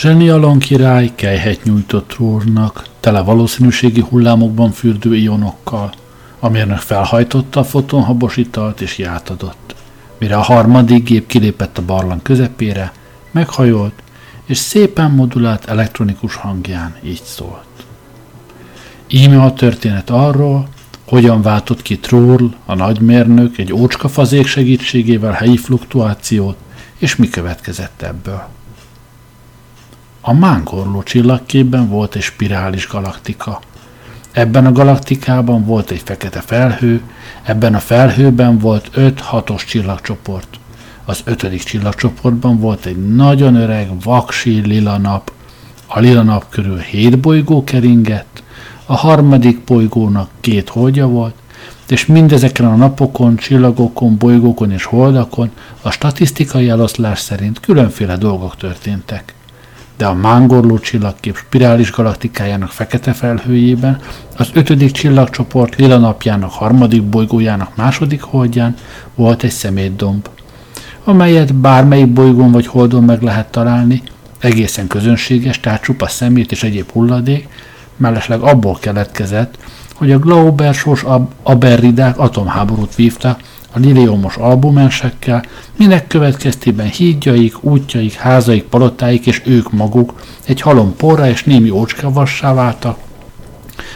Zsenialon király kejhet nyújtott rózsnak, tele valószínűségi hullámokban fürdő ionokkal. A mérnök felhajtotta a fotonhabos italt és játadott. Mire a harmadik gép kilépett a barlang közepére, meghajolt, és szépen modulált elektronikus hangján így szólt. Íme a történet arról, hogyan váltott ki Troll, a nagymérnök egy ócskafazék segítségével helyi fluktuációt, és mi következett ebből. A mángorló csillagképben volt egy spirális galaktika. Ebben a galaktikában volt egy fekete felhő, ebben a felhőben volt öt hatos csillagcsoport. Az ötödik csillagcsoportban volt egy nagyon öreg, vaksi lila nap. A lila nap körül hét bolygó keringett, a harmadik bolygónak két holdja volt, és mindezeken a napokon, csillagokon, bolygókon és holdakon a statisztikai eloszlás szerint különféle dolgok történtek de a mángorló csillagkép spirális galaktikájának fekete felhőjében, az ötödik csillagcsoport lila napjának harmadik bolygójának második holdján volt egy szemétdomb, amelyet bármelyik bolygón vagy holdon meg lehet találni, egészen közönséges, tehát csupa szemét és egyéb hulladék, mellesleg abból keletkezett, hogy a Glaubersós aberridák atomháborút vívta a liliomos albumensekkel, minek következtében hídjaik, útjaik, házaik, palotáik és ők maguk egy halom porra és némi ócskavassá váltak,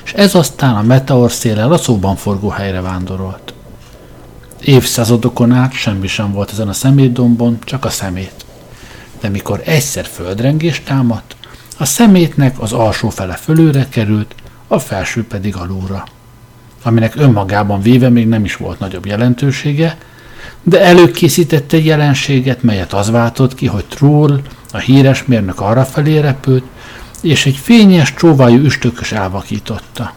és ez aztán a meteor szélel a szóban forgó helyre vándorolt. Évszázadokon át semmi sem volt ezen a szemétdombon, csak a szemét. De mikor egyszer földrengés támadt, a szemétnek az alsó fele fölőre került, a felső pedig alulra aminek önmagában véve még nem is volt nagyobb jelentősége, de előkészített egy jelenséget, melyet az váltott ki, hogy Trull, a híres mérnök arra felé repült, és egy fényes, csóvájú üstökös elvakította.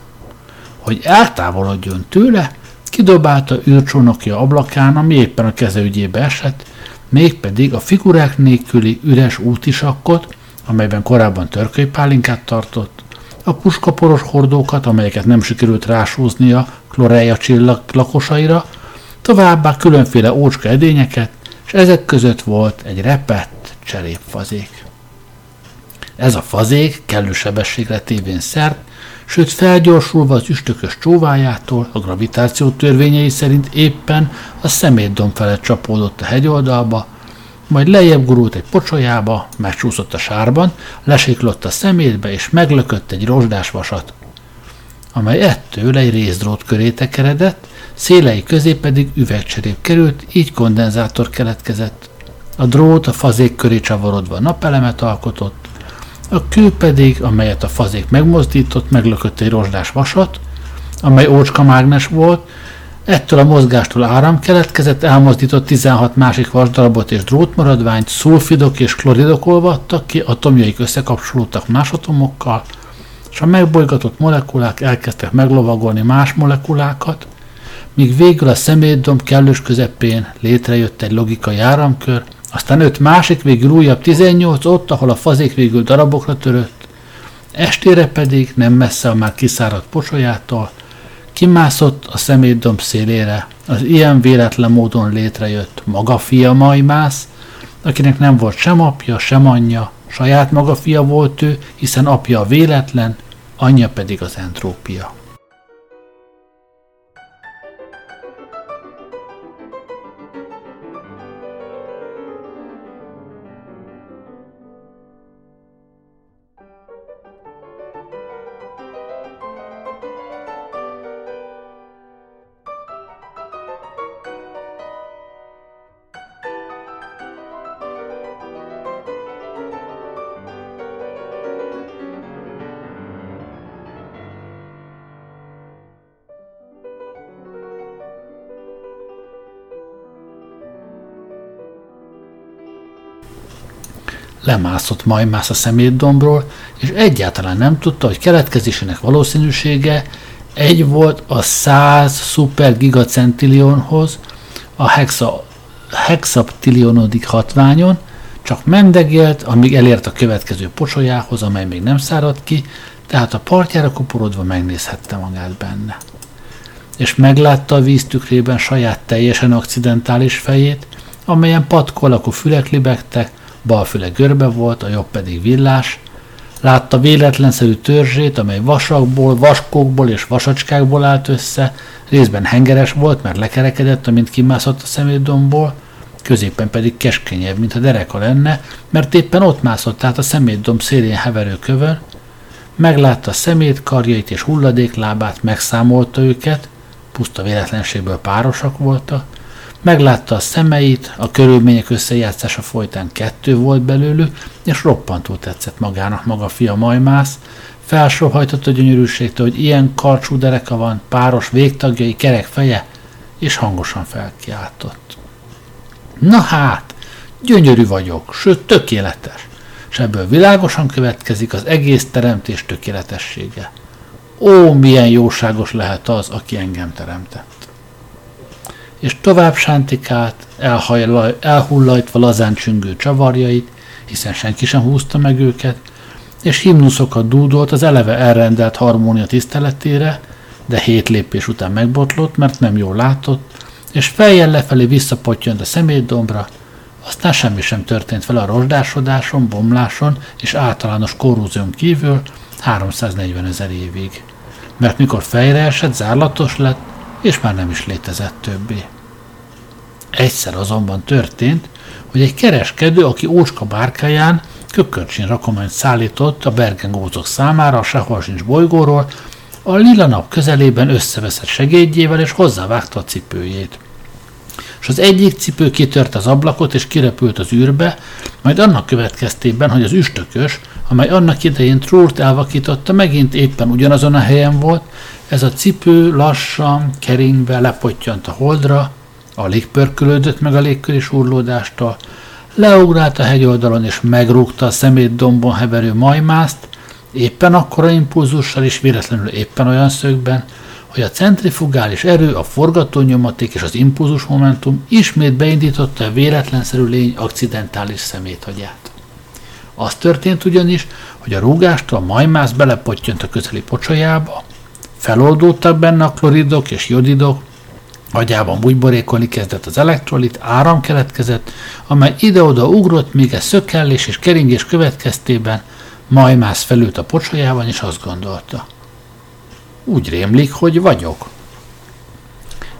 Hogy eltávolodjon tőle, kidobálta űrcsónakja ablakán, ami éppen a keze ügyébe esett, mégpedig a figurák nélküli üres útisakot, amelyben korábban törkölypálinkát tartott, a puskaporos hordókat, amelyeket nem sikerült rásúzni kloreja csillag lakosaira, továbbá különféle ócska edényeket, és ezek között volt egy repett cserépfazék. Ez a fazék kellő sebességre tévén szert, sőt felgyorsulva az üstökös csóvájától a gravitáció törvényei szerint éppen a szemétdom felett csapódott a hegyoldalba, majd lejjebb gurult egy pocsolyába, megcsúszott a sárban, lesiklott a szemétbe, és meglökött egy rozsdás vasat, amely ettől egy részdrót köré tekeredett, szélei közé pedig üvegcserép került, így kondenzátor keletkezett. A drót a fazék köré csavarodva napelemet alkotott, a kő pedig, amelyet a fazék megmozdított, meglökött egy rozsdás vasat, amely ócska mágnes volt, Ettől a mozgástól áram keletkezett, elmozdított 16 másik vasdarabot és drótmaradványt, szulfidok és kloridok olvadtak ki, atomjaik összekapcsolódtak más atomokkal, és a megbolygatott molekulák elkezdtek meglovagolni más molekulákat, míg végül a szemétdomb kellős közepén létrejött egy logikai áramkör, aztán öt másik, végül újabb 18 ott, ahol a fazék végül darabokra törött, estére pedig nem messze a már kiszáradt pocsolyától, Kimászott a szemétdomb szélére, az ilyen véletlen módon létrejött maga fia Majmász, akinek nem volt sem apja, sem anyja, saját maga fia volt ő, hiszen apja a véletlen, anyja pedig az entrópia. Lemászott majmász a szemétdombról, és egyáltalán nem tudta, hogy keletkezésének valószínűsége egy volt a 100 szuper gigacentillionhoz, a hexa, hexaptillionodik hatványon, csak mendegélt, amíg elért a következő pocsolyához, amely még nem száradt ki, tehát a partjára kuporodva megnézhette magát benne. És meglátta a víztükrében saját teljesen akcidentális fejét, amelyen patkó fülek libegtek, bal füle görbe volt, a jobb pedig villás. Látta véletlenszerű törzsét, amely vasakból, vaskokból és vasacskákból állt össze, részben hengeres volt, mert lekerekedett, amint kimászott a szemétdomból, középen pedig keskenyebb, mint a dereka lenne, mert éppen ott mászott át a szemétdomb szélén heverő kövön, meglátta a szemét, karjait és hulladéklábát, megszámolta őket, puszta véletlenségből párosak voltak, meglátta a szemeit, a körülmények összejátszása folytán kettő volt belőlük, és roppantul tetszett magának maga fia majmász, felsóhajtott a gyönyörűségtől, hogy ilyen karcsú dereka van, páros végtagjai, kerek feje, és hangosan felkiáltott. Na hát, gyönyörű vagyok, sőt tökéletes, és ebből világosan következik az egész teremtés tökéletessége. Ó, milyen jóságos lehet az, aki engem teremtett. És tovább sántikált, elhullajtva lazán csüngő csavarjait, hiszen senki sem húzta meg őket, és himnuszokat dúdolt az eleve elrendelt harmónia tiszteletére, de hét lépés után megbotlott, mert nem jól látott, és fejjel lefelé visszapottyant a szemétdombra, aztán semmi sem történt vele a rozsdásodáson, bomláson és általános korrúzión kívül 340 ezer évig. Mert mikor fejre esett, zárlatos lett, és már nem is létezett többé. Egyszer azonban történt, hogy egy kereskedő, aki ócska bárkáján kökörcsin rakományt szállított a bergengózok számára a sehol sincs bolygóról, a lila nap közelében összeveszett segédjével és hozzávágta a cipőjét. És az egyik cipő kitört az ablakot és kirepült az űrbe, majd annak következtében, hogy az üstökös, amely annak idején Trúrt elvakította, megint éppen ugyanazon a helyen volt, ez a cipő lassan, keringve lepottyant a holdra, alig pörkölődött meg a légköri surlódástól, leugrált a hegyoldalon és megrúgta a szemétdombon heverő majmászt, éppen akkora impulzussal és véletlenül éppen olyan szögben, hogy a centrifugális erő, a forgatónyomaték és az impulzus momentum ismét beindította a véletlenszerű lény akcidentális szeméthagyát. Az történt ugyanis, hogy a rúgástól majmász belepottyant a közeli pocsolyába, feloldódtak benne a kloridok és jodidok, agyában bugyborékolni kezdett az elektrolit, áram keletkezett, amely ide-oda ugrott, míg ez szökkellés és keringés következtében majmász felült a pocsolyában, és azt gondolta. Úgy rémlik, hogy vagyok.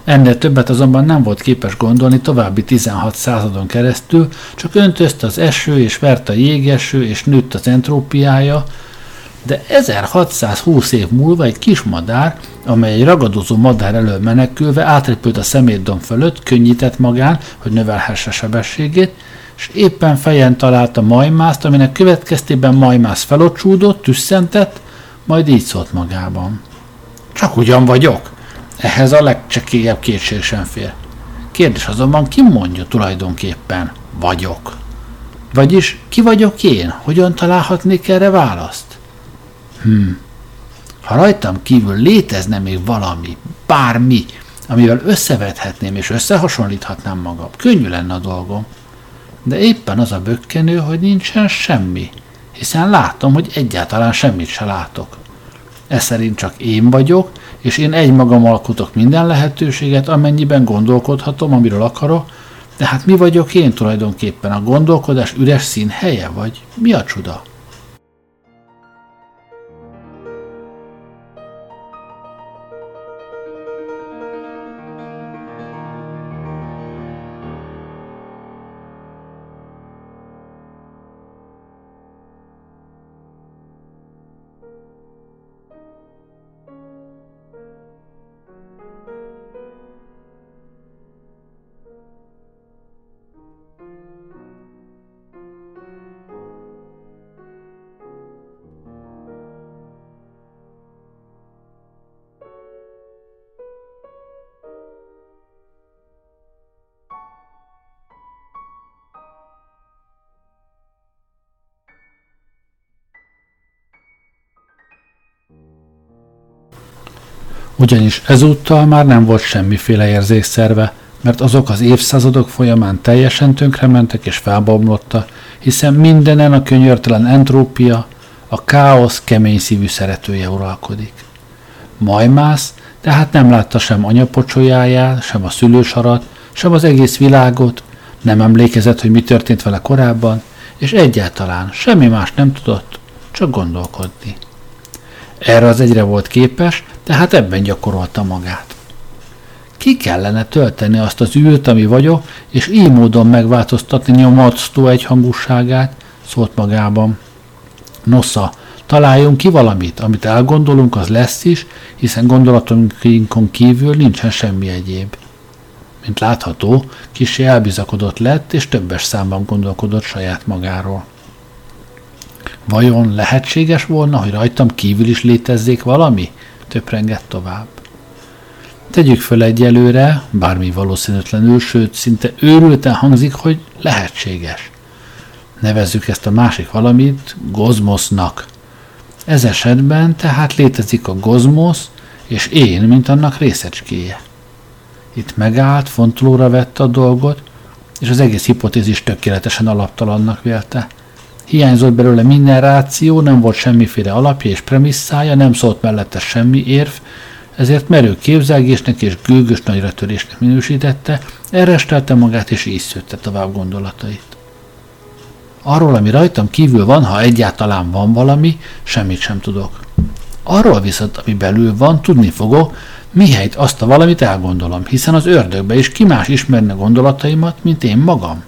Ennél többet azonban nem volt képes gondolni további 16 századon keresztül, csak öntözte az eső és vert a jégeső és nőtt az entrópiája, de 1620 év múlva egy kis madár, amely egy ragadozó madár elől menekülve átrepült a szemétdom fölött, könnyített magán, hogy növelhesse sebességét, és éppen fejen találta majmászt, aminek következtében majmász felocsúdott, tüsszentett, majd így szólt magában. Csak ugyan vagyok. Ehhez a legcsekélyebb kétség sem fér. Kérdés azonban ki mondja tulajdonképpen vagyok? Vagyis ki vagyok én? Hogyan találhatnék erre választ? Hmm. Ha rajtam kívül létezne még valami, bármi, amivel összevethetném és összehasonlíthatnám magam, könnyű lenne a dolgom. De éppen az a bökkenő, hogy nincsen semmi, hiszen látom, hogy egyáltalán semmit se látok. Ez szerint csak én vagyok, és én egymagam alkotok minden lehetőséget, amennyiben gondolkodhatom, amiről akarok, de hát mi vagyok én tulajdonképpen? A gondolkodás üres szín helye, vagy mi a csuda? Ugyanis ezúttal már nem volt semmiféle érzékszerve, mert azok az évszázadok folyamán teljesen tönkrementek és felbomlotta, hiszen mindenen a könyörtelen entrópia, a káosz kemény szívű szeretője uralkodik. Majmász tehát nem látta sem anyapocsolyáját, sem a szülősarat, sem az egész világot, nem emlékezett, hogy mi történt vele korábban, és egyáltalán semmi más nem tudott, csak gondolkodni. Erre az egyre volt képes, tehát ebben gyakorolta magát. Ki kellene tölteni azt az űrt, ami vagyok, és így módon megváltoztatni nyomatsztó egyhangúságát, szólt magában. Nosza, találjunk ki valamit, amit elgondolunk, az lesz is, hiszen gondolatunkon kívül nincsen semmi egyéb. Mint látható, kicsi elbizakodott lett, és többes számban gondolkodott saját magáról. Vajon lehetséges volna, hogy rajtam kívül is létezzék valami? Töprengett tovább. Tegyük föl egyelőre, bármi valószínűtlenül, sőt, szinte őrülten hangzik, hogy lehetséges. Nevezzük ezt a másik valamit gozmosznak. Ez esetben tehát létezik a gozmosz, és én, mint annak részecskéje. Itt megállt, fontolóra vette a dolgot, és az egész hipotézis tökéletesen alaptalannak vélte. Hiányzott belőle minden ráció, nem volt semmiféle alapja és premisszája, nem szólt mellette semmi érv, ezért merő képzelgésnek és gőgös nagyratörésnek minősítette, errestelte magát és így szőtte tovább gondolatait. Arról, ami rajtam kívül van, ha egyáltalán van valami, semmit sem tudok. Arról viszont, ami belül van, tudni fogok, mihelyt azt a valamit elgondolom, hiszen az ördögbe is ki más ismerne gondolataimat, mint én magam.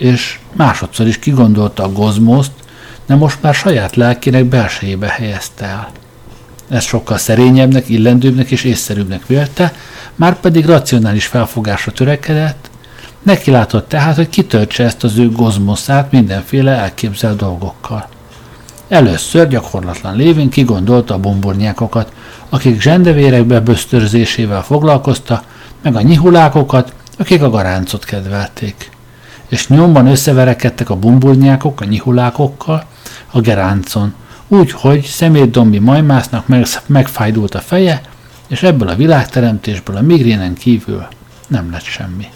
És másodszor is kigondolta a gozmoszt, de most már saját lelkének belsejébe helyezte el. Ez sokkal szerényebbnek, illendőbbnek és észszerűbbnek vélte, már pedig racionális felfogásra törekedett, neki látott tehát, hogy kitöltse ezt az ő gozmoszát mindenféle elképzelt dolgokkal. Először gyakorlatlan lévén kigondolta a bombornyákokat, akik zsendevérekbe bösztörzésével foglalkozta, meg a nyihulákokat, akik a garáncot kedvelték. És nyomban összeverekedtek a bumburnyákok a nyihulákokkal a geráncon, úgy, hogy szemétdombi majmásznak meg, megfájdult a feje, és ebből a világteremtésből a migrénen kívül nem lett semmi.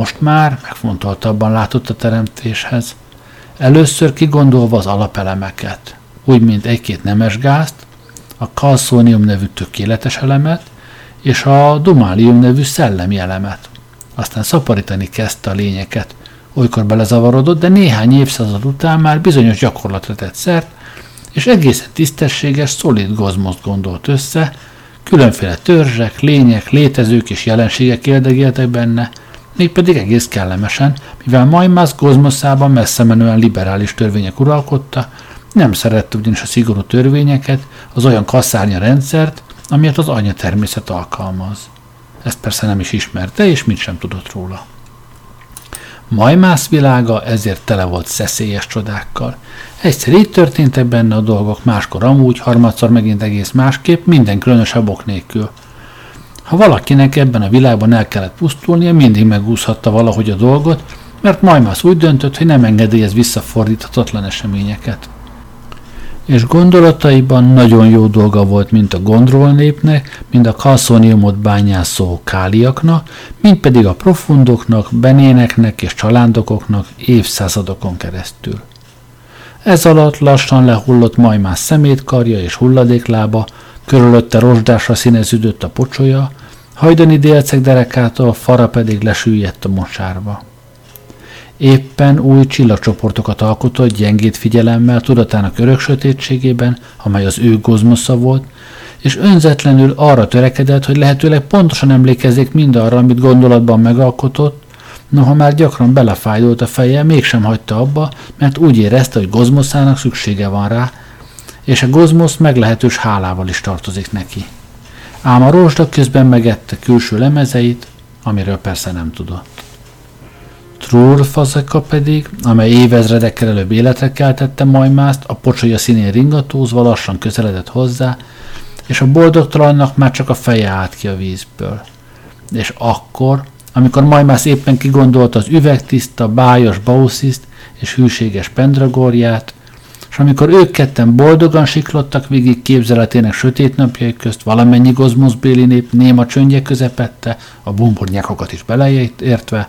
Most már megfontoltabban látott a teremtéshez. Először kigondolva az alapelemeket, úgy mint egy-két nemes gázt, a kalszónium nevű tökéletes elemet, és a dumálium nevű szellemi elemet. Aztán szaporítani kezdte a lényeket. Olykor belezavarodott, de néhány évszázad után már bizonyos gyakorlatra tett szert, és egészen tisztességes, szolid gozmoszt gondolt össze, különféle törzsek, lények, létezők és jelenségek érdegéltek benne, mégpedig egész kellemesen, mivel Majmász gozmoszában messze menően liberális törvények uralkodta, nem szerette ugyanis a szigorú törvényeket, az olyan kasszárnya rendszert, amilyet az anya természet alkalmaz. Ezt persze nem is ismerte, és mit sem tudott róla. Majmász világa ezért tele volt szeszélyes csodákkal. Egyszer így történtek benne a dolgok, máskor amúgy, harmadszor megint egész másképp, minden különösebb ok nélkül – ha valakinek ebben a világban el kellett pusztulnia, mindig megúszhatta valahogy a dolgot, mert Majmász úgy döntött, hogy nem engedélyez visszafordíthatatlan eseményeket. És gondolataiban nagyon jó dolga volt mint a gondról népnek, mind a kalszóniumot bányászó káliaknak, mind pedig a profundoknak, benéneknek és csalándokoknak évszázadokon keresztül. Ez alatt lassan lehullott Majmás szemétkarja és hulladéklába, körülötte rozsdásra színeződött a pocsolya, hajdani délceg derekától fara pedig lesüllyedt a mosárba. Éppen új csillagcsoportokat alkotott gyengét figyelemmel tudatának örök sötétségében, amely az ő gozmosza volt, és önzetlenül arra törekedett, hogy lehetőleg pontosan emlékezzék mindarra, amit gondolatban megalkotott, noha már gyakran belefájdult a feje, mégsem hagyta abba, mert úgy érezte, hogy gozmoszának szüksége van rá, és a gozmosz meglehetős hálával is tartozik neki. Ám a rozsda közben megette külső lemezeit, amiről persze nem tudott. Trúr fazeka pedig, amely évezredekkel előbb életre keltette majmászt, a pocsolya színén ringatózva lassan közeledett hozzá, és a boldogtalannak már csak a feje állt ki a vízből. És akkor, amikor majmász éppen kigondolta az üvegtiszta, bájos bausziszt és hűséges pendragorját, és amikor ők ketten boldogan siklottak végig képzeletének sötét napjai közt, valamennyi gozmoszbéli nép néma csöndje közepette, a bumburnyákokat is beleértve,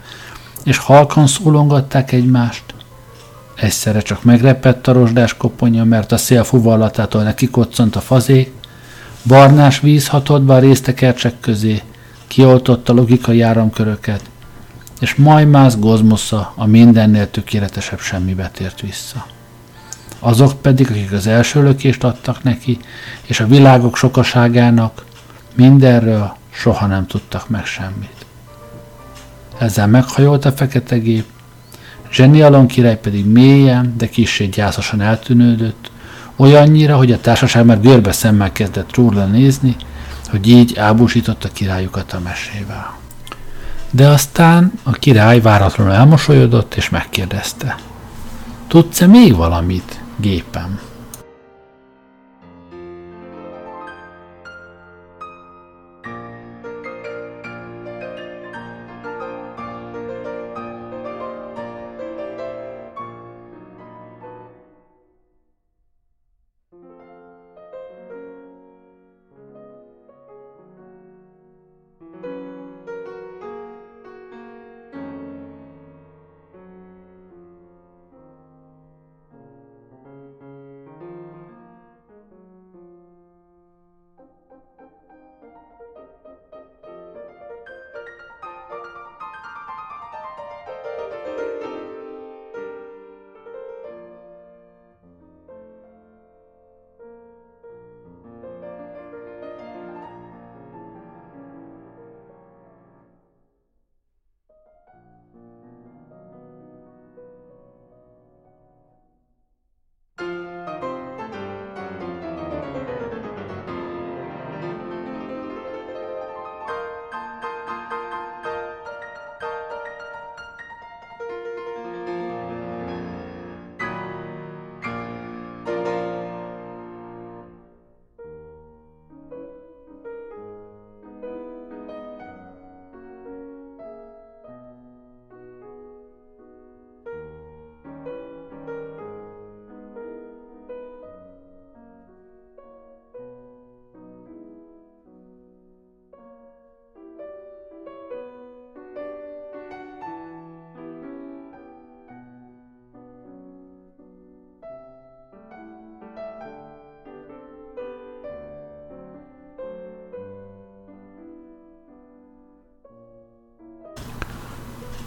és halkan szólongatták egymást. Egyszerre csak megrepett a rozsdás koponya, mert a szél fuvallatától neki koccant a fazék, barnás víz hatolt be a résztekercsek közé, kioltotta logikai áramköröket, és majmász gozmosza a mindennél tökéletesebb semmibe tért vissza. Azok pedig, akik az első lökést adtak neki, és a világok sokaságának, mindenről soha nem tudtak meg semmit. Ezzel meghajolt a fekete gép, Zseni Alon király pedig mélyen, de kissé gyászosan eltűnődött, olyannyira, hogy a társaság már görbe szemmel kezdett róla nézni, hogy így ábúsította királyukat a mesével. De aztán a király váratlanul elmosolyodott és megkérdezte. Tudsz-e még valamit, gépem?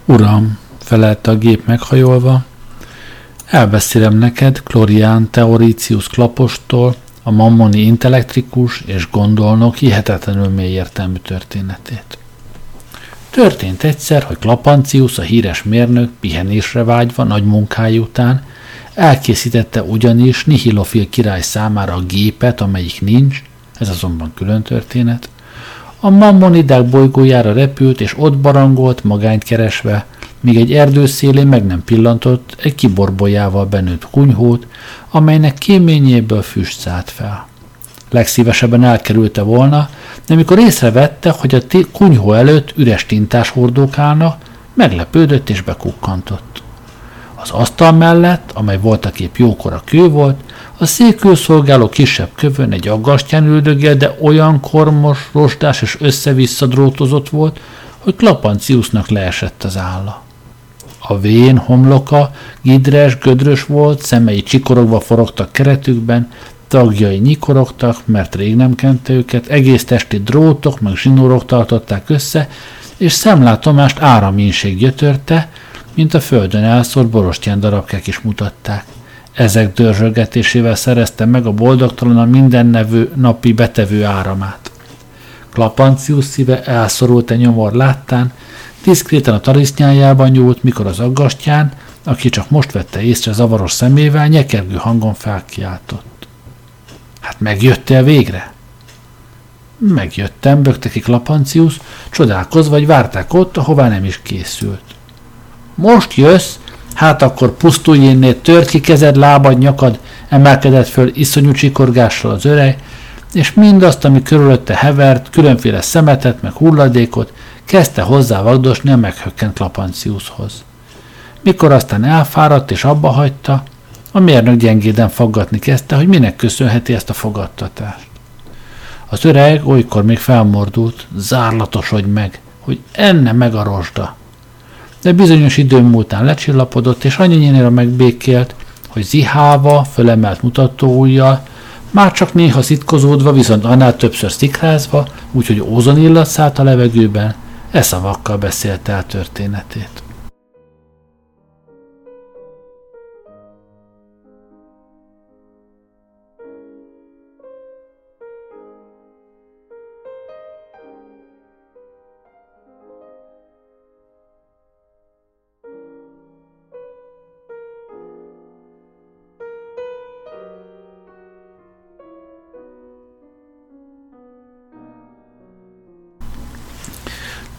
Uram, felelte a gép meghajolva, elbeszélem neked Klorián Teoricius Klapostól a mammoni intellektrikus és gondolnok hihetetlenül mély értelmű történetét. Történt egyszer, hogy Klapancius, a híres mérnök, pihenésre vágyva nagy munkája után, elkészítette ugyanis Nihilofil király számára a gépet, amelyik nincs, ez azonban külön történet, a mammonidák bolygójára repült, és ott barangolt, magányt keresve, míg egy erdő szélén meg nem pillantott egy kiborbolyával benőtt kunyhót, amelynek kéményéből füst szállt fel. Legszívesebben elkerülte volna, de amikor észrevette, hogy a kunyhó előtt üres tintás hordók állnak, meglepődött és bekukkantott. Az asztal mellett, amely voltaképp jókora kő volt, a székül szolgáló kisebb kövön egy aggastyán üldögél, de olyan kormos, rostás és össze-vissza drótozott volt, hogy Klapanciusnak leesett az álla. A vén homloka gidres, gödrös volt, szemei csikorogva forogtak keretükben, tagjai nyikorogtak, mert rég nem kente őket, egész testi drótok meg zsinórok tartották össze, és szemlátomást áramínség gyötörte, mint a földön elszórt borostyán darabkák is mutatták. Ezek dörzsölgetésével szerezte meg a boldogtalan a minden nevű napi betevő áramát. Klapancius szíve elszorult egy nyomor láttán, diszkréten a tarisznyájában nyúlt, mikor az aggastyán, aki csak most vette észre zavaros szemével, nyekergő hangon felkiáltott. Hát megjöttél végre? Megjöttem, bökte ki Klapancius, csodálkozva, vagy várták ott, ahová nem is készült. Most jössz? Hát akkor pusztulj innét, tört ki kezed, lábad, nyakad, emelkedett föl iszonyú csikorgással az öreg, és mindazt, ami körülötte hevert, különféle szemetet, meg hulladékot, kezdte hozzá vagdosni a meghökkent Lapanciushoz. Mikor aztán elfáradt és abba hagyta, a mérnök gyengéden faggatni kezdte, hogy minek köszönheti ezt a fogadtatást. Az öreg olykor még felmordult, zárlatosodj meg, hogy enne meg a rozsda. De bizonyos idő múltán lecsillapodott, és annyinyira megbékélt, hogy zihálva, fölemelt mutatóujjal, már csak néha szitkozódva, viszont annál többször szikrázva, úgyhogy ózon illat szállt a levegőben, e szavakkal beszélte el történetét.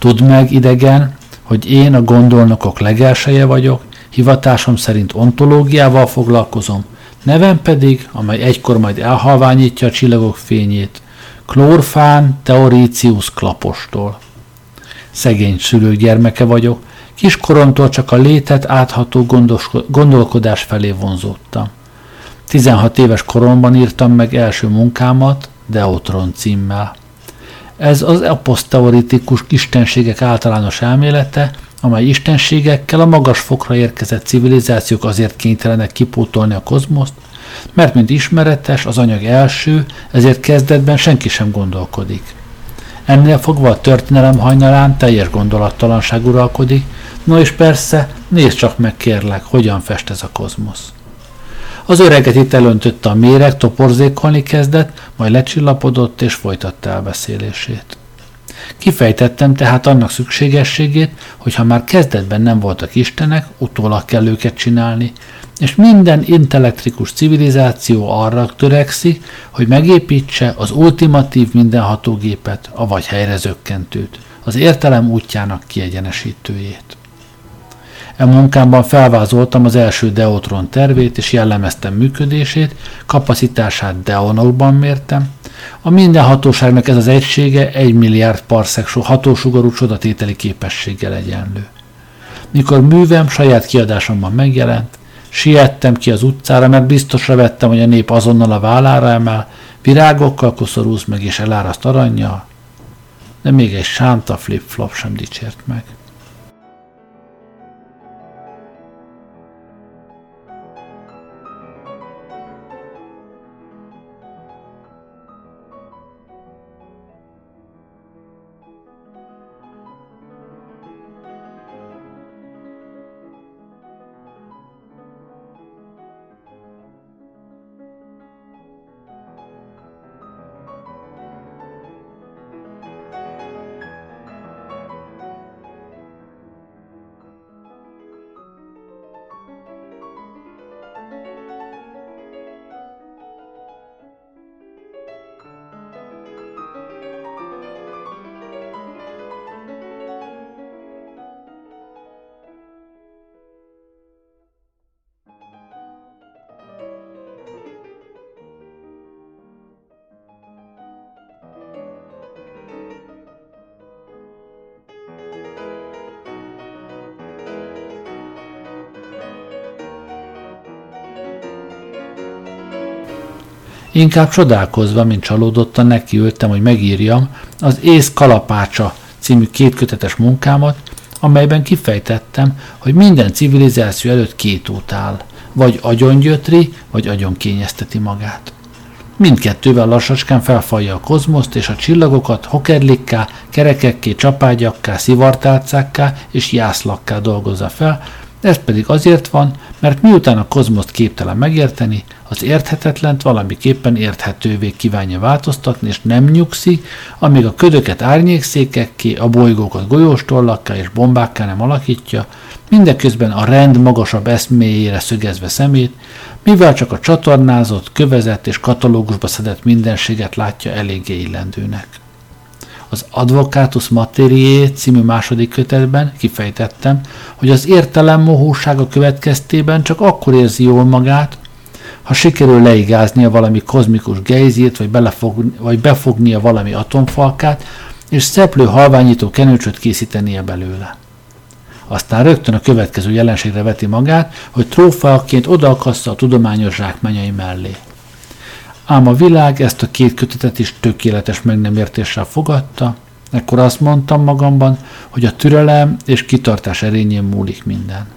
Tudd meg, idegen, hogy én a gondolnokok legelseje vagyok, hivatásom szerint ontológiával foglalkozom, nevem pedig, amely egykor majd elhalványítja a csillagok fényét, Klórfán Teoricius Klapostól. Szegény szülők gyermeke vagyok, kiskoromtól csak a létet átható gondolkodás felé vonzódtam. 16 éves koromban írtam meg első munkámat, Deutron címmel. Ez az aposzteoritikus istenségek általános elmélete, amely istenségekkel a magas fokra érkezett civilizációk azért kénytelenek kipótolni a kozmoszt, mert mint ismeretes, az anyag első, ezért kezdetben senki sem gondolkodik. Ennél fogva a történelem hajnalán teljes gondolattalanság uralkodik, no és persze, nézd csak meg kérlek, hogyan fest ez a kozmosz. Az öreget itt elöntötte a méreg, toporzékolni kezdett, majd lecsillapodott és folytatta elbeszélését. Kifejtettem tehát annak szükségességét, hogy ha már kezdetben nem voltak istenek, utólag kell őket csinálni, és minden intellektrikus civilizáció arra törekszik, hogy megépítse az ultimatív mindenhatógépet, avagy helyre zökkentőt, az értelem útjának kiegyenesítőjét. E munkámban felvázoltam az első Deutron tervét, és jellemeztem működését, kapacitását deonokban mértem. A minden hatóságnak ez az egysége egy milliárd parszek hatósugarú csodatételi képességgel egyenlő. Mikor művem saját kiadásomban megjelent, siettem ki az utcára, mert biztosra vettem, hogy a nép azonnal a vállára emel, virágokkal koszorúz meg és eláraszt aranyjal, de még egy sánta flip-flop sem dicsért meg. Inkább csodálkozva, mint csalódottan nekiültem, hogy megírjam az Ész Kalapácsa című kétkötetes munkámat, amelyben kifejtettem, hogy minden civilizáció előtt két út áll, vagy agyongyötri, vagy agyon kényezteti magát. Mindkettővel lassacskán felfalja a kozmoszt és a csillagokat hokerlikká, kerekekké, csapágyakká, szivartálcákká és jászlakká dolgozza fel, ez pedig azért van, mert miután a kozmoszt képtelen megérteni, az érthetetlent valamiképpen érthetővé kívánja változtatni, és nem nyugszik, amíg a ködöket árnyékszékekké, a bolygókat golyóstollakká és bombákká nem alakítja, mindeközben a rend magasabb eszméjére szögezve szemét, mivel csak a csatornázott, kövezett és katalógusba szedett mindenséget látja eléggé illendőnek. Az Advocatus Materiae című második kötetben kifejtettem, hogy az értelem mohósága következtében csak akkor érzi jól magát, ha sikerül leigáznia valami kozmikus gejzét, vagy, belefogni, vagy befognia valami atomfalkát, és szeplő halványító kenőcsöt készítenie belőle. Aztán rögtön a következő jelenségre veti magát, hogy trófeaként odaakassza a tudományos zsákmányai mellé. Ám a világ ezt a két kötetet is tökéletes meg nem értéssel fogadta, ekkor azt mondtam magamban, hogy a türelem és kitartás erényén múlik minden.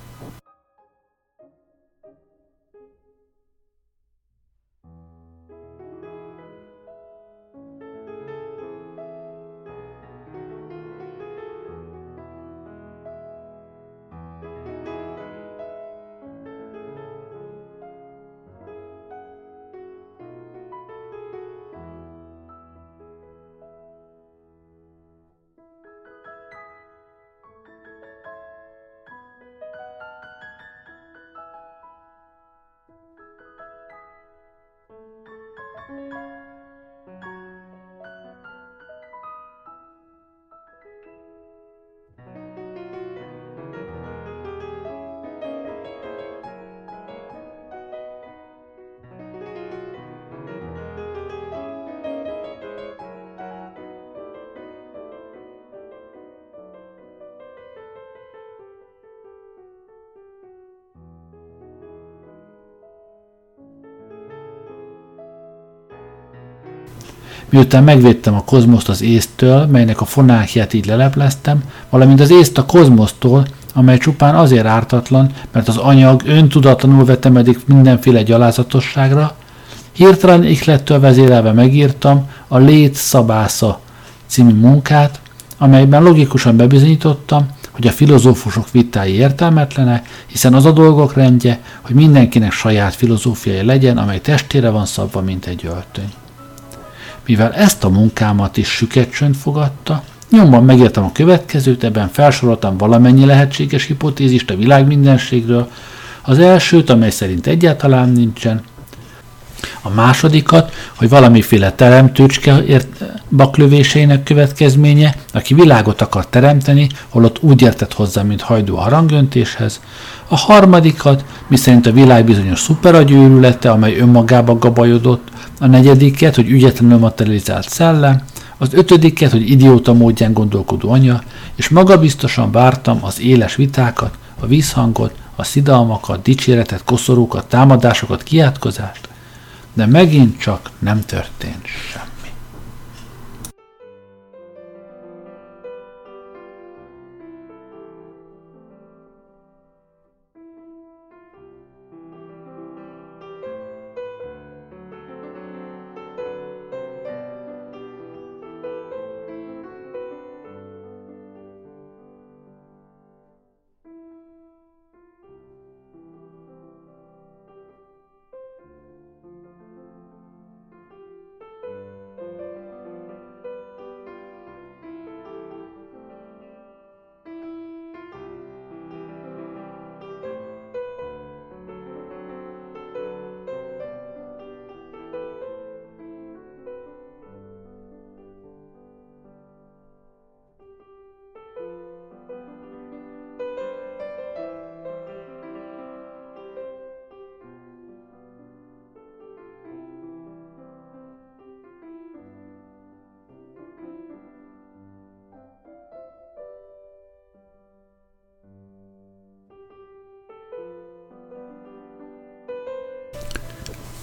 Miután megvédtem a kozmoszt az észtől, melynek a fonákját így lelepleztem, valamint az észt a kozmosztól, amely csupán azért ártatlan, mert az anyag öntudatlanul vetemedik mindenféle gyalázatosságra, hirtelen ihlettől vezérelve megírtam a Lét Szabásza című munkát, amelyben logikusan bebizonyítottam, hogy a filozófusok vitái értelmetlenek, hiszen az a dolgok rendje, hogy mindenkinek saját filozófiai legyen, amely testére van szabva, mint egy öltöny. Mivel ezt a munkámat is süket csönd fogadta, nyomban megértem a következőt, ebben felsoroltam valamennyi lehetséges hipotézist a világ mindenségről, az elsőt, amely szerint egyáltalán nincsen, a másodikat, hogy valamiféle teremtőcske baklövéseinek következménye, aki világot akar teremteni, holott úgy értett hozzá, mint hajdú a harangöntéshez. A harmadikat, miszerint a világ bizonyos szuperagyőrülete, amely önmagába gabajodott, a negyediket, hogy ügyetlenül materializált szellem, az ötödiket, hogy idióta módján gondolkodó anya, és magabiztosan vártam az éles vitákat, a vízhangot, a szidalmakat, dicséretet, koszorúkat, támadásokat, kiátkozást, de megint csak nem történt sem.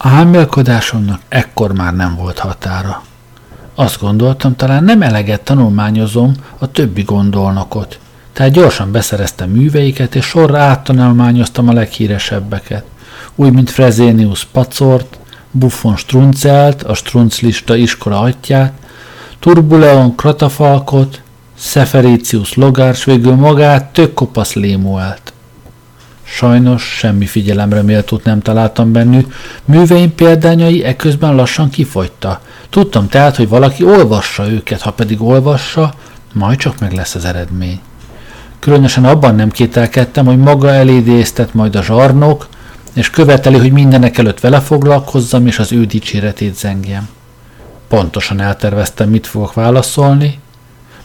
A hámélkodásomnak ekkor már nem volt határa. Azt gondoltam, talán nem eleget tanulmányozom a többi gondolnokot, tehát gyorsan beszereztem műveiket, és sorra áttanulmányoztam a leghíresebbeket, úgy, mint Frezénius Pacort, Buffon Struncelt, a Strunclista iskola atyát, Turbuleon Kratafalkot, Sefericius Logárs végül magát tök kopasz Lémuelt. Sajnos semmi figyelemre méltót nem találtam bennük, műveim példányai eközben lassan kifogyta. Tudtam tehát, hogy valaki olvassa őket, ha pedig olvassa, majd csak meg lesz az eredmény. Különösen abban nem kételkedtem, hogy maga elédéztet majd a zsarnok, és követeli, hogy mindenek előtt vele foglalkozzam, és az ő dicséretét zengjem. Pontosan elterveztem, mit fogok válaszolni,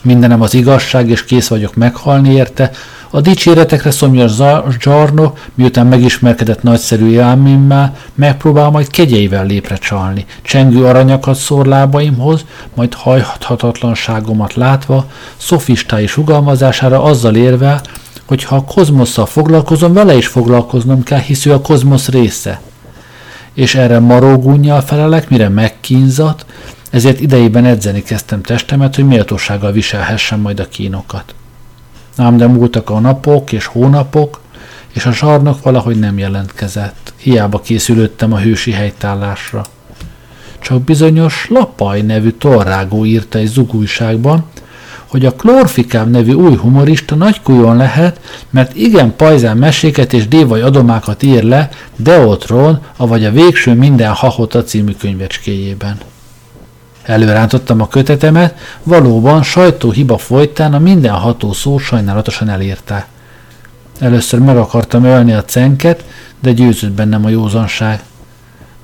mindenem az igazság, és kész vagyok meghalni érte, a dicséretekre szomjas zsarnok, miután megismerkedett nagyszerű élmémmel, megpróbál majd kegyeivel lépre csalni, csengő aranyakat szór lábaimhoz, majd hajthatatlanságomat látva, szofistái sugalmazására azzal érve, hogy ha a kozmosszal foglalkozom, vele is foglalkoznom kell, hisz ő a kozmosz része. És erre marógúnyjal felelek, mire megkínzat, ezért idejében edzeni kezdtem testemet, hogy méltósággal viselhessem majd a kínokat. Ám de múltak a napok és hónapok, és a sarnok valahogy nem jelentkezett. Hiába készülöttem a hősi helytállásra. Csak bizonyos Lapaj nevű torrágó írta egy zugújságban, hogy a Klorfikám nevű új humorista nagykujon lehet, mert igen pajzán meséket és dévaj adomákat ír le Deotron, avagy a Végső minden hahota című könyvecskéjében. Előrántottam a kötetemet, valóban sajtóhiba folytán a mindenható szó sajnálatosan elírta. Először meg akartam ölni a cenket, de győzött bennem a józanság.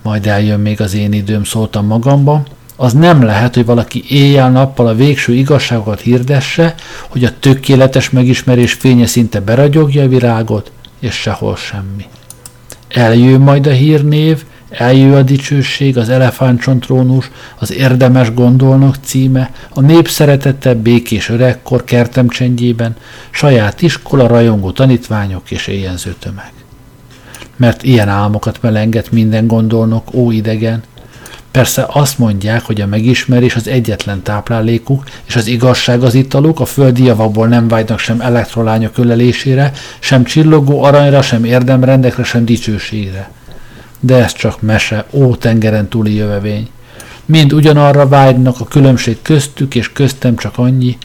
Majd eljön még az én időm, szóltam magamban. Az nem lehet, hogy valaki éjjel-nappal a végső igazságokat hirdesse, hogy a tökéletes megismerés fénye szinte beragyogja a virágot, és sehol semmi. Eljön majd a hírnév, Eljő a dicsőség, az elefántcsontrónus, az érdemes gondolnok címe, a nép szeretete békés öregkor kertem csendjében, saját iskola, rajongó tanítványok és éjjenző tömeg. Mert ilyen álmokat melenget minden gondolnok, ó idegen. Persze azt mondják, hogy a megismerés az egyetlen táplálékuk, és az igazság az italuk, a földi javakból nem vágynak sem elektrolányok ölelésére, sem csillogó aranyra, sem érdemrendekre, sem dicsőségre de ez csak mese, ó tengeren túli jövevény. Mind ugyanarra vágynak, a különbség köztük és köztem csak annyi,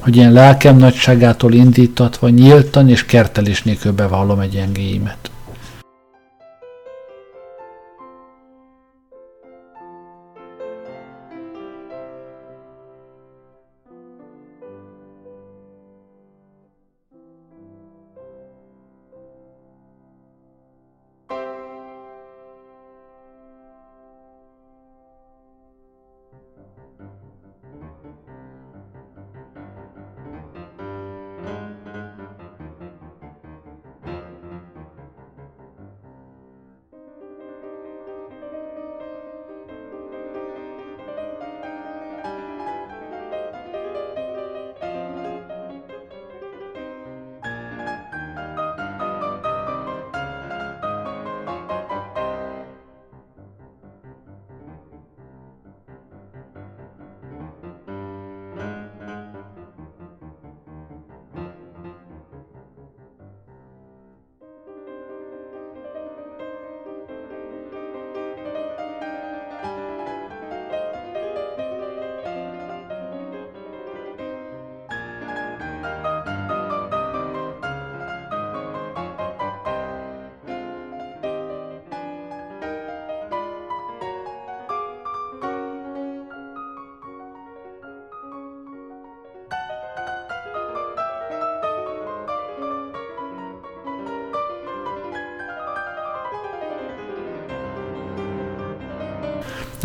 hogy én lelkem nagyságától indítatva nyíltan és kertelés nélkül bevallom egy gyengéimet.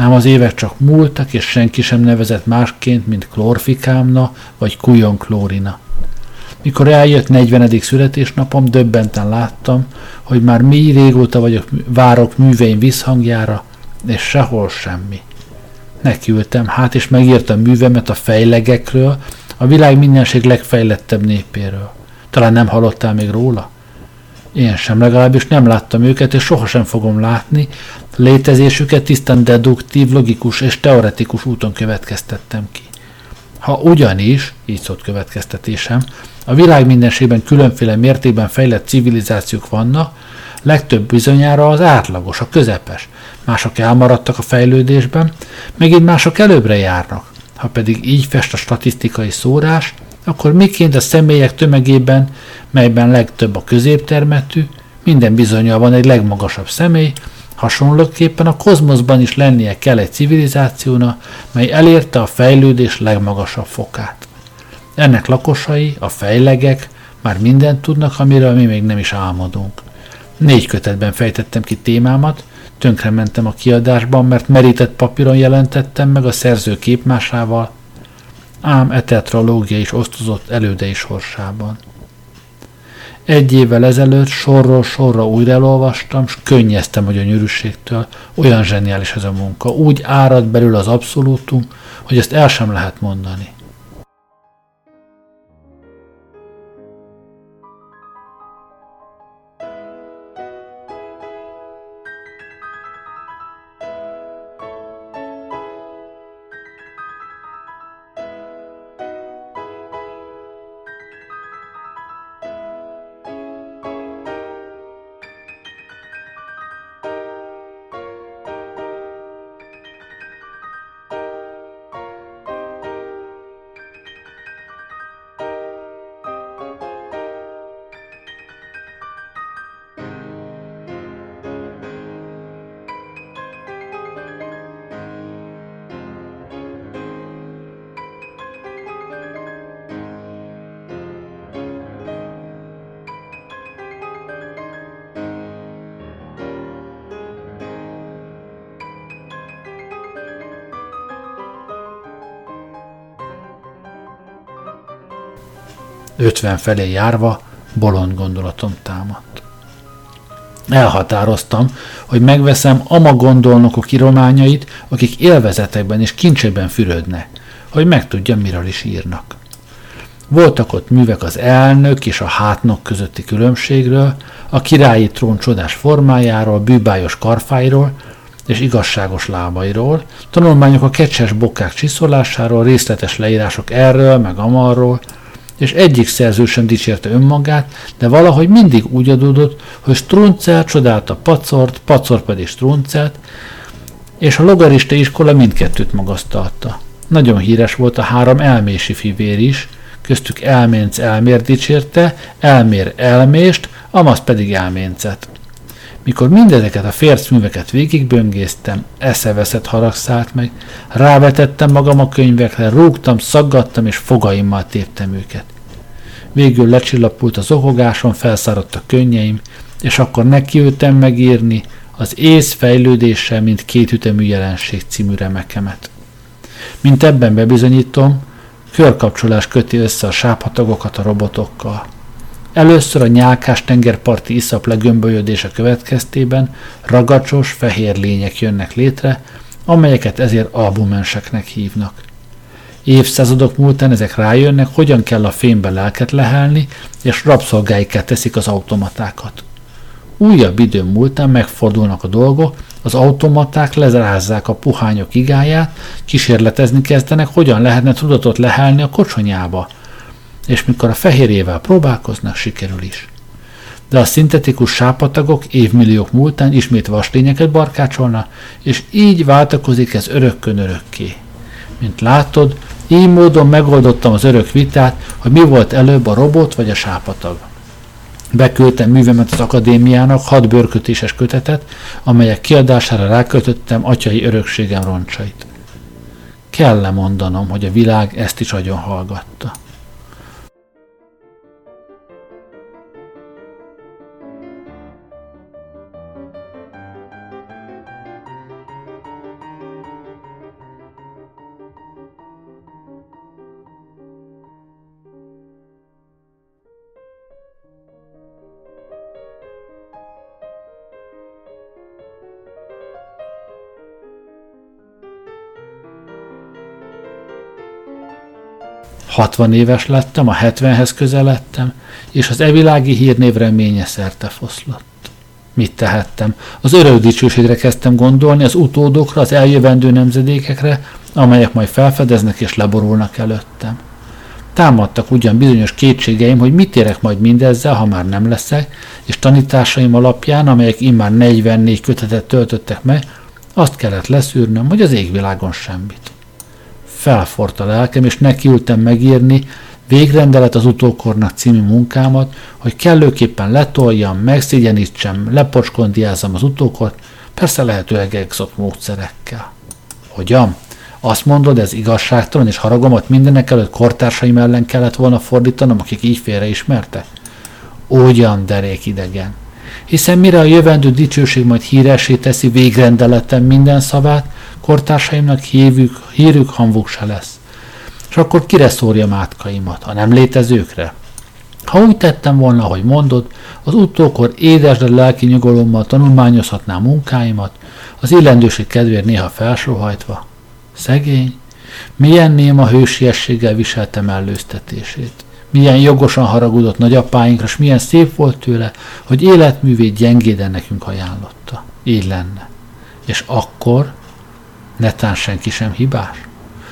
Ám az évek csak múltak, és senki sem nevezett másként, mint klorfikámna vagy kujon klórina. Mikor eljött 40. születésnapom, döbbenten láttam, hogy már mi régóta vagyok, várok műveim visszhangjára, és sehol semmi. Nekiültem, hát és megírtam művemet a fejlegekről, a világ mindenség legfejlettebb népéről. Talán nem hallottál még róla? Én sem, legalábbis nem láttam őket, és sohasem fogom látni. Létezésüket tisztán deduktív, logikus és teoretikus úton következtettem ki. Ha ugyanis, így szólt következtetésem, a világ mindenségben különféle mértékben fejlett civilizációk vannak, legtöbb bizonyára az átlagos, a közepes. Mások elmaradtak a fejlődésben, megint mások előbbre járnak. Ha pedig így fest a statisztikai szórás, akkor miként a személyek tömegében, melyben legtöbb a középtermetű, minden bizonyal van egy legmagasabb személy, hasonlóképpen a kozmoszban is lennie kell egy civilizációna, mely elérte a fejlődés legmagasabb fokát. Ennek lakosai, a fejlegek már mindent tudnak, amiről mi még nem is álmodunk. Négy kötetben fejtettem ki témámat, mentem a kiadásban, mert merített papíron jelentettem meg a szerző képmásával, ám e tetralógia is osztozott elődei sorsában. Egy évvel ezelőtt sorról sorra újra elolvastam, s könnyeztem a gyönyörűségtől. Olyan zseniális ez a munka. Úgy árad belül az abszolútum, hogy ezt el sem lehet mondani. 50 felé járva bolond gondolatom támadt. Elhatároztam, hogy megveszem ama gondolnokok írományait, akik élvezetekben és kincsekben fürödnek, hogy megtudjam, miről is írnak. Voltak ott művek az elnök és a hátnok közötti különbségről, a királyi trón csodás formájáról, bűbájos karfáiról és igazságos lábairól, tanulmányok a kecses bokkák csiszolásáról, részletes leírások erről meg amarról, és egyik szerző sem dicsérte önmagát, de valahogy mindig úgy adódott, hogy Struncel csodálta Pacort, Pacor pedig Struncelt, és a logarista iskola mindkettőt magasztalta. Nagyon híres volt a három elmési fivér is, köztük elménc elmér dicsérte, elmér elmést, amaz pedig elméncet. Mikor mindezeket a fércműveket végigböngésztem, eszeveszett harag szállt meg, rávetettem magam a könyvekre, rúgtam, szaggattam és fogaimmal téptem őket. Végül lecsillapult az ohogáson, felszáradt a könnyeim, és akkor nekiültem megírni az ész fejlődéssel, mint kétütemű jelenség című remekemet. Mint ebben bebizonyítom, körkapcsolás köti össze a sáphatagokat a robotokkal. Először a nyálkás tengerparti iszap legömbölyödése következtében ragacsos, fehér lények jönnek létre, amelyeket ezért albumenseknek hívnak. Évszázadok múltán ezek rájönnek, hogyan kell a fénybe lelket lehelni, és rabszolgáiká teszik az automatákat. Újabb idő múltán megfordulnak a dolgok, az automaták lezárázzák a puhányok igáját, kísérletezni kezdenek, hogyan lehetne tudatot lehelni a kocsonyába – és mikor a fehérjével próbálkoznak, sikerül is. De a szintetikus sápatagok évmilliók múltán ismét vaslényeket barkácsolna, és így váltakozik ez örökkön örökké. Mint látod, így módon megoldottam az örök vitát, hogy mi volt előbb a robot vagy a sápatag. Beküldtem művemet az akadémiának hat bőrkötéses kötetet, amelyek kiadására rákötöttem atyai örökségem roncsait. Kell-e mondanom, hogy a világ ezt is agyon hallgatta. 60 éves lettem, a 70-hez közeledtem, és az evilági hírnév reménye szerte foszlott. Mit tehettem? Az örök dicsőségre kezdtem gondolni, az utódokra, az eljövendő nemzedékekre, amelyek majd felfedeznek és leborulnak előttem. Támadtak ugyan bizonyos kétségeim, hogy mit érek majd mindezzel, ha már nem leszek, és tanításaim alapján, amelyek immár 44 kötetet töltöttek meg, azt kellett leszűrnöm, hogy az égvilágon semmit felfort a lelkem, és nekiültem megírni végrendelet az utókornak című munkámat, hogy kellőképpen letoljam, megszégyenítsem, lepocskondiázzam az utókort, persze lehetőleg exot módszerekkel. Hogyan? Azt mondod, ez igazságtalan, és haragomat mindenek előtt kortársaim ellen kellett volna fordítanom, akik így félreismertek? Ugyan derék idegen. Hiszen mire a jövendő dicsőség majd híresé teszi végrendeletem minden szavát, kortársaimnak hívük, hírük hamvuk se lesz. és akkor kire szórjam átkaimat, a nem létezőkre? Ha úgy tettem volna, hogy mondod, az utókor édesre lelki nyugalommal tanulmányozhatnám munkáimat, az illendőség kedvéért néha felsóhajtva. Szegény, milyen néma hősiességgel viselte mellőztetését. Milyen jogosan haragudott nagyapáinkra, és milyen szép volt tőle, hogy életművét gyengéden nekünk ajánlotta. Így lenne. És akkor netán senki sem hibás.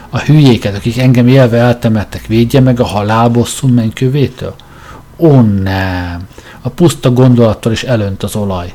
A hülyéket, akik engem élve eltemettek, védje meg a halálbosszú mennykövétől? Ó nem! A puszta gondolattól is elönt az olaj.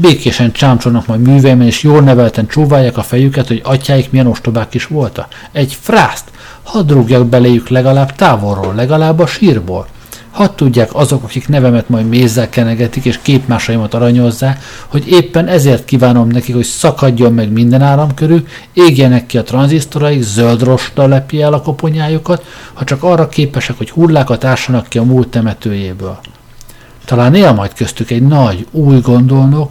Békésen csámcsolnak majd műveimen, és jól nevelten csóválják a fejüket, hogy atyáik milyen ostobák is voltak. Egy frászt! Hadd rúgjak beléjük legalább távolról, legalább a sírból. Hadd tudják azok, akik nevemet majd mézzel kenegetik, és képmásaimat aranyozzák, hogy éppen ezért kívánom nekik, hogy szakadjon meg minden áram körül, égjenek ki a tranzisztoraik, zöld rosta lepje el a koponyájukat, ha csak arra képesek, hogy hullákat ássanak ki a múlt temetőjéből. Talán él majd köztük egy nagy, új gondolnok,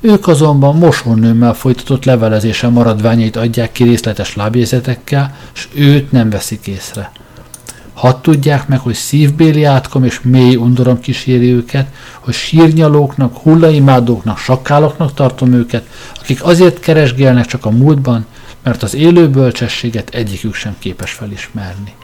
ők azonban mosónőmmel folytatott levelezésen maradványait adják ki részletes lábjegyzetekkel, s őt nem veszik észre. Hadd tudják meg, hogy szívbéli átkom és mély undorom kíséri őket, hogy sírnyalóknak, hullaimádóknak, sakkáloknak tartom őket, akik azért keresgélnek csak a múltban, mert az élő bölcsességet egyikük sem képes felismerni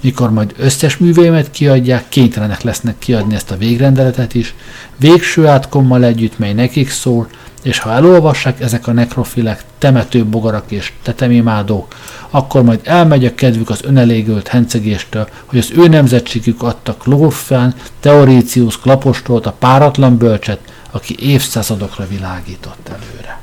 mikor majd összes műveimet kiadják, kénytelenek lesznek kiadni ezt a végrendeletet is, végső átkommal együtt, mely nekik szól, és ha elolvassák ezek a nekrofilek, temető bogarak és tetemimádók, akkor majd elmegy a kedvük az önelégült hencegéstől, hogy az ő nemzetségük adta Klórfán, Teorícius Klapostolt, a páratlan bölcset, aki évszázadokra világított előre.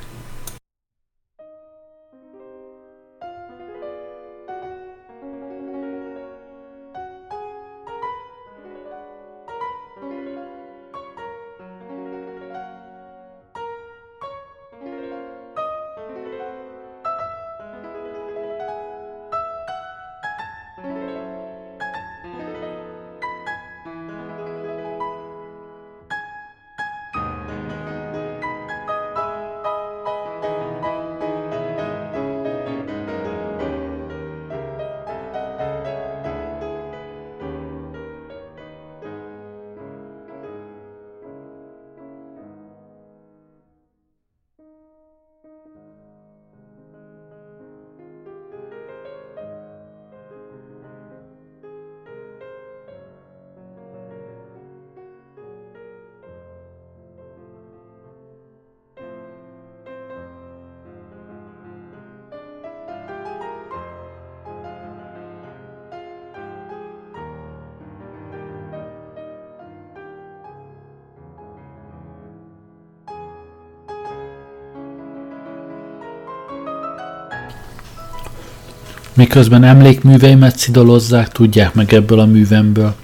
Miközben emlékműveimet szidolozzák, tudják meg ebből a művemből,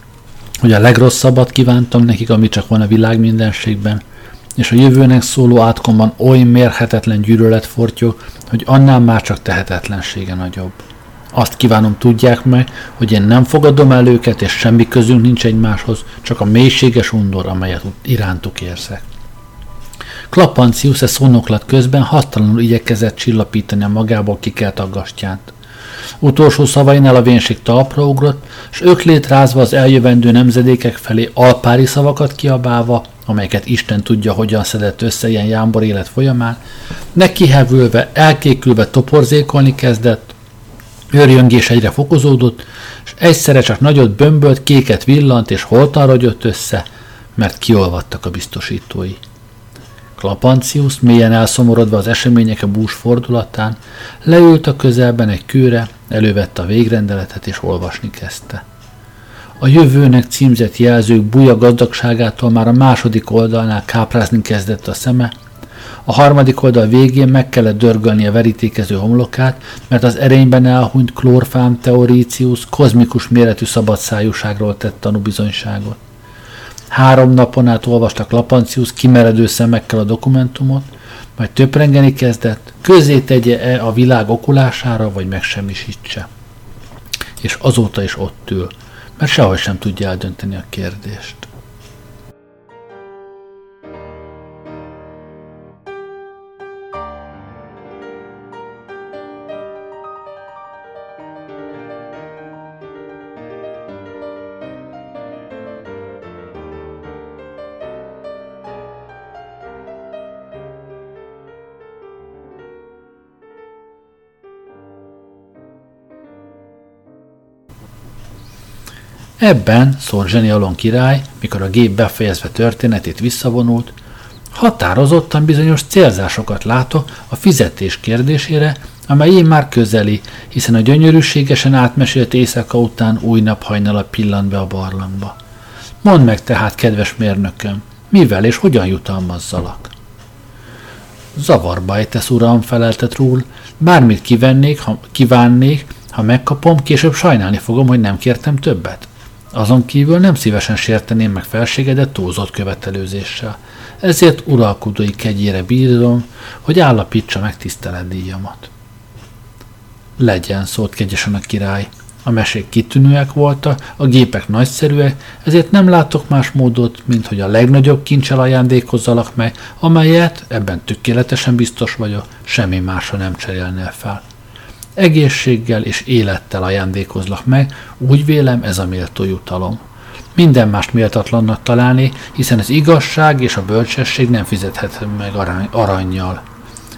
hogy a legrosszabbat kívántam nekik, ami csak van a világ mindenségben, és a jövőnek szóló átkomban oly mérhetetlen gyűlölet fortyog, hogy annál már csak tehetetlensége nagyobb. Azt kívánom tudják meg, hogy én nem fogadom el őket, és semmi közünk nincs egymáshoz, csak a mélységes undor, amelyet irántuk érzek. Klapancius e szónoklat közben hattalanul igyekezett csillapítani a magából kikelt aggastyát. Utolsó szavainál a vénség talpra ugrott, s öklét rázva az eljövendő nemzedékek felé alpári szavakat kiabálva, amelyeket Isten tudja, hogyan szedett össze ilyen jámbor élet folyamán, nekihevülve, elkékülve toporzékolni kezdett, őrjöngés egyre fokozódott, és egyszerre csak nagyot bömbölt, kéket villant és holtan rogyott össze, mert kiolvadtak a biztosítói. Klapancius, mélyen elszomorodva az események a bús fordulatán, leült a közelben egy kőre, elővette a végrendeletet és olvasni kezdte. A jövőnek címzett jelzők buja gazdagságától már a második oldalnál káprázni kezdett a szeme, A harmadik oldal végén meg kellett dörgölni a verítékező homlokát, mert az erényben elhunyt Klórfám Teoricius kozmikus méretű szabadszájúságról tett tanúbizonyságot. Három napon át olvastak Lapancius kimeredő szemekkel a dokumentumot, majd töprengeni kezdett, közé tegye-e a világ okulására, vagy megsemmisítse. És azóta is ott ül, mert sehogy sem tudja eldönteni a kérdést. Ebben, szól Alon király, mikor a gép befejezve történetét visszavonult, határozottan bizonyos célzásokat látok a fizetés kérdésére, amely én már közeli, hiszen a gyönyörűségesen átmesélt éjszaka után új nap hajnala pillant be a barlangba. Mondd meg tehát, kedves mérnököm, mivel és hogyan jutalmazzalak? Zavarba ejtesz, uram, feleltet Rúl, bármit kivennék, ha kívánnék, ha megkapom, később sajnálni fogom, hogy nem kértem többet. Azon kívül nem szívesen sérteném meg felségedet túlzott követelőzéssel. Ezért uralkodói kegyére bírom, hogy állapítsa meg tiszteletdíjamat. Legyen, szólt kegyesen a király. A mesék kitűnőek voltak, a gépek nagyszerűek, ezért nem látok más módot, mint hogy a legnagyobb kincsel ajándékozzalak meg, amelyet, ebben tökéletesen biztos vagyok, semmi másra nem cserélnél fel egészséggel és élettel ajándékozlak meg, úgy vélem ez a méltó jutalom. Minden mást méltatlannak találni, hiszen az igazság és a bölcsesség nem fizethet meg arany, aranyjal.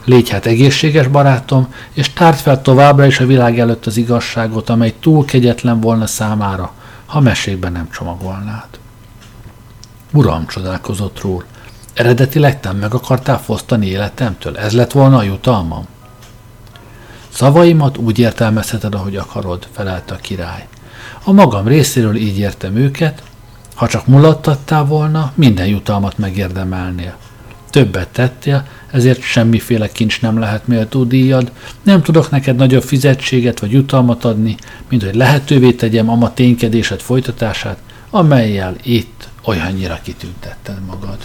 Légy hát egészséges barátom, és tárt fel továbbra is a világ előtt az igazságot, amely túl kegyetlen volna számára, ha mesékben nem csomagolnád. Uram, csodálkozott Rúr, eredetileg te meg akartál fosztani életemtől, ez lett volna a jutalmam? Szavaimat úgy értelmezheted, ahogy akarod, felelte a király. A magam részéről így értem őket, ha csak mulattattál volna, minden jutalmat megérdemelnél. Többet tettél, ezért semmiféle kincs nem lehet méltó díjad, nem tudok neked nagyobb fizetséget vagy jutalmat adni, mint hogy lehetővé tegyem a ma ténykedésed folytatását, amelyel itt olyannyira kitüntetted magad.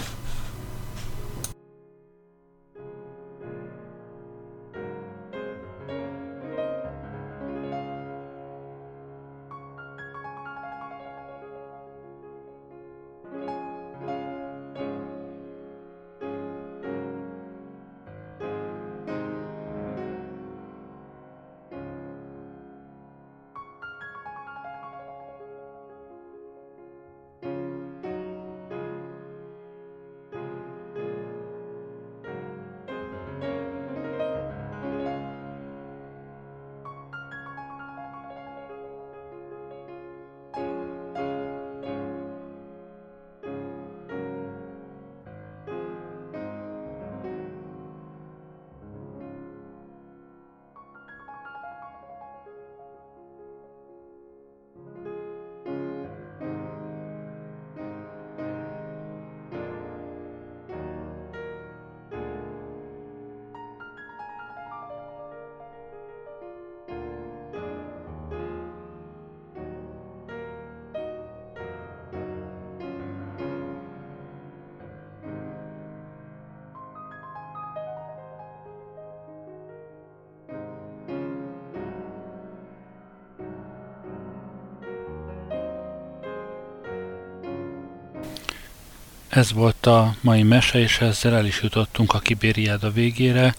Ez volt a mai mese, és ezzel el is jutottunk a Kibériáda végére.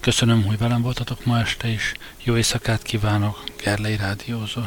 Köszönöm, hogy velem voltatok ma este is. Jó éjszakát kívánok, Gerlei Rádiózó.